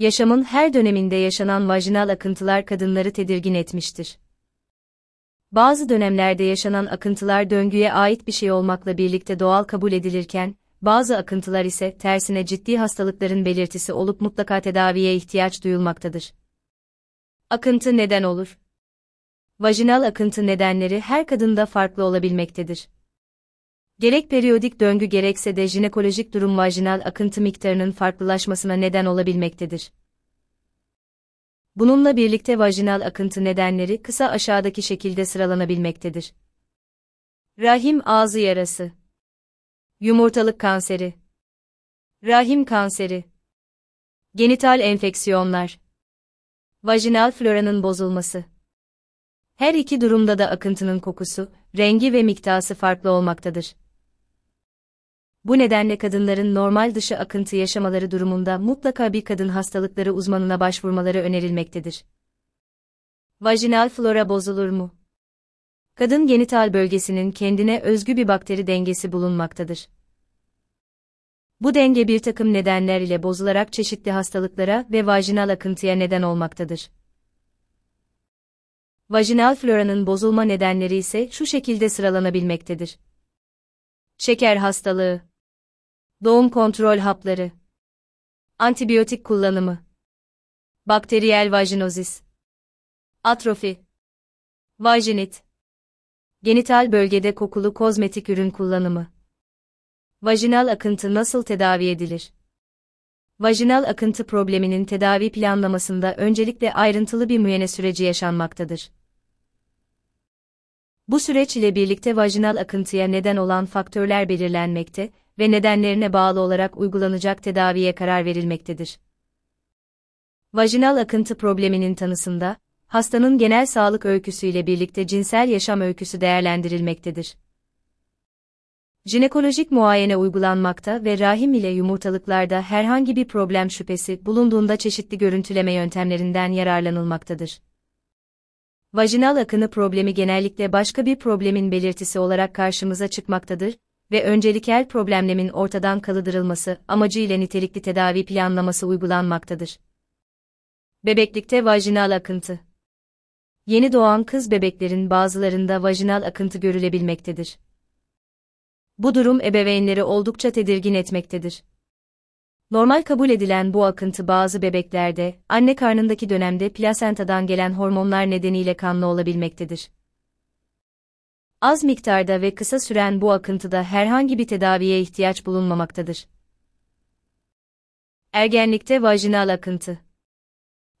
Yaşamın her döneminde yaşanan vajinal akıntılar kadınları tedirgin etmiştir. Bazı dönemlerde yaşanan akıntılar döngüye ait bir şey olmakla birlikte doğal kabul edilirken, bazı akıntılar ise tersine ciddi hastalıkların belirtisi olup mutlaka tedaviye ihtiyaç duyulmaktadır. Akıntı neden olur? Vajinal akıntı nedenleri her kadında farklı olabilmektedir. Gerek periyodik döngü gerekse de jinekolojik durum vajinal akıntı miktarının farklılaşmasına neden olabilmektedir. Bununla birlikte vajinal akıntı nedenleri kısa aşağıdaki şekilde sıralanabilmektedir. Rahim ağzı yarası Yumurtalık kanseri Rahim kanseri Genital enfeksiyonlar Vajinal floranın bozulması Her iki durumda da akıntının kokusu, rengi ve miktası farklı olmaktadır. Bu nedenle kadınların normal dışı akıntı yaşamaları durumunda mutlaka bir kadın hastalıkları uzmanına başvurmaları önerilmektedir. Vajinal flora bozulur mu? Kadın genital bölgesinin kendine özgü bir bakteri dengesi bulunmaktadır. Bu denge bir takım nedenler ile bozularak çeşitli hastalıklara ve vajinal akıntıya neden olmaktadır. Vajinal floranın bozulma nedenleri ise şu şekilde sıralanabilmektedir. Şeker hastalığı, doğum kontrol hapları, antibiyotik kullanımı, bakteriyel vajinozis, atrofi, vajinit, genital bölgede kokulu kozmetik ürün kullanımı. Vajinal akıntı nasıl tedavi edilir? Vajinal akıntı probleminin tedavi planlamasında öncelikle ayrıntılı bir müyene süreci yaşanmaktadır. Bu süreç ile birlikte vajinal akıntıya neden olan faktörler belirlenmekte ve nedenlerine bağlı olarak uygulanacak tedaviye karar verilmektedir. Vajinal akıntı probleminin tanısında, hastanın genel sağlık öyküsüyle birlikte cinsel yaşam öyküsü değerlendirilmektedir. Jinekolojik muayene uygulanmakta ve rahim ile yumurtalıklarda herhangi bir problem şüphesi bulunduğunda çeşitli görüntüleme yöntemlerinden yararlanılmaktadır. Vajinal akını problemi genellikle başka bir problemin belirtisi olarak karşımıza çıkmaktadır ve öncelikel problemlemin ortadan kaldırılması amacıyla nitelikli tedavi planlaması uygulanmaktadır. Bebeklikte vajinal akıntı Yeni doğan kız bebeklerin bazılarında vajinal akıntı görülebilmektedir. Bu durum ebeveynleri oldukça tedirgin etmektedir. Normal kabul edilen bu akıntı bazı bebeklerde, anne karnındaki dönemde plasentadan gelen hormonlar nedeniyle kanlı olabilmektedir. Az miktarda ve kısa süren bu akıntıda herhangi bir tedaviye ihtiyaç bulunmamaktadır. Ergenlikte vajinal akıntı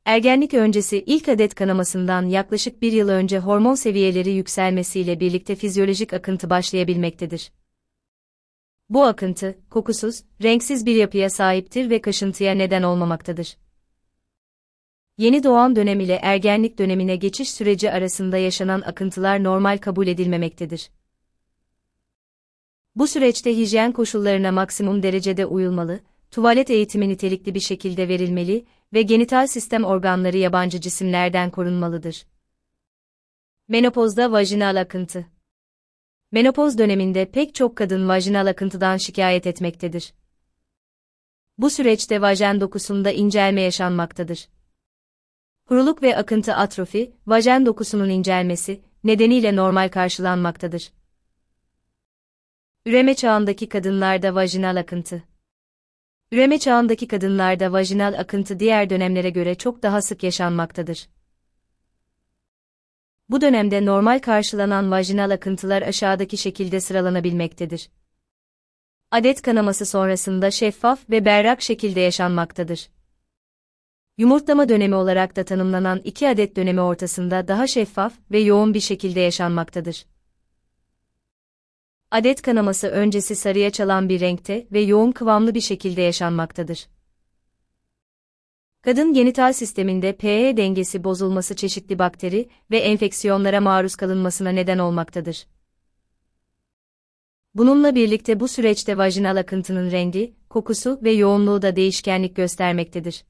Ergenlik öncesi ilk adet kanamasından yaklaşık bir yıl önce hormon seviyeleri yükselmesiyle birlikte fizyolojik akıntı başlayabilmektedir. Bu akıntı, kokusuz, renksiz bir yapıya sahiptir ve kaşıntıya neden olmamaktadır. Yeni doğan dönem ile ergenlik dönemine geçiş süreci arasında yaşanan akıntılar normal kabul edilmemektedir. Bu süreçte hijyen koşullarına maksimum derecede uyulmalı, tuvalet eğitimi nitelikli bir şekilde verilmeli ve genital sistem organları yabancı cisimlerden korunmalıdır. Menopozda vajinal akıntı Menopoz döneminde pek çok kadın vajinal akıntıdan şikayet etmektedir. Bu süreçte vajen dokusunda incelme yaşanmaktadır. Kuruluk ve akıntı atrofi, vajen dokusunun incelmesi nedeniyle normal karşılanmaktadır. Üreme çağındaki kadınlarda vajinal akıntı. Üreme çağındaki kadınlarda vajinal akıntı diğer dönemlere göre çok daha sık yaşanmaktadır. Bu dönemde normal karşılanan vajinal akıntılar aşağıdaki şekilde sıralanabilmektedir. Adet kanaması sonrasında şeffaf ve berrak şekilde yaşanmaktadır. Yumurtlama dönemi olarak da tanımlanan iki adet dönemi ortasında daha şeffaf ve yoğun bir şekilde yaşanmaktadır. Adet kanaması öncesi sarıya çalan bir renkte ve yoğun kıvamlı bir şekilde yaşanmaktadır. Kadın genital sisteminde pH dengesi bozulması çeşitli bakteri ve enfeksiyonlara maruz kalınmasına neden olmaktadır. Bununla birlikte bu süreçte vajinal akıntının rengi, kokusu ve yoğunluğu da değişkenlik göstermektedir.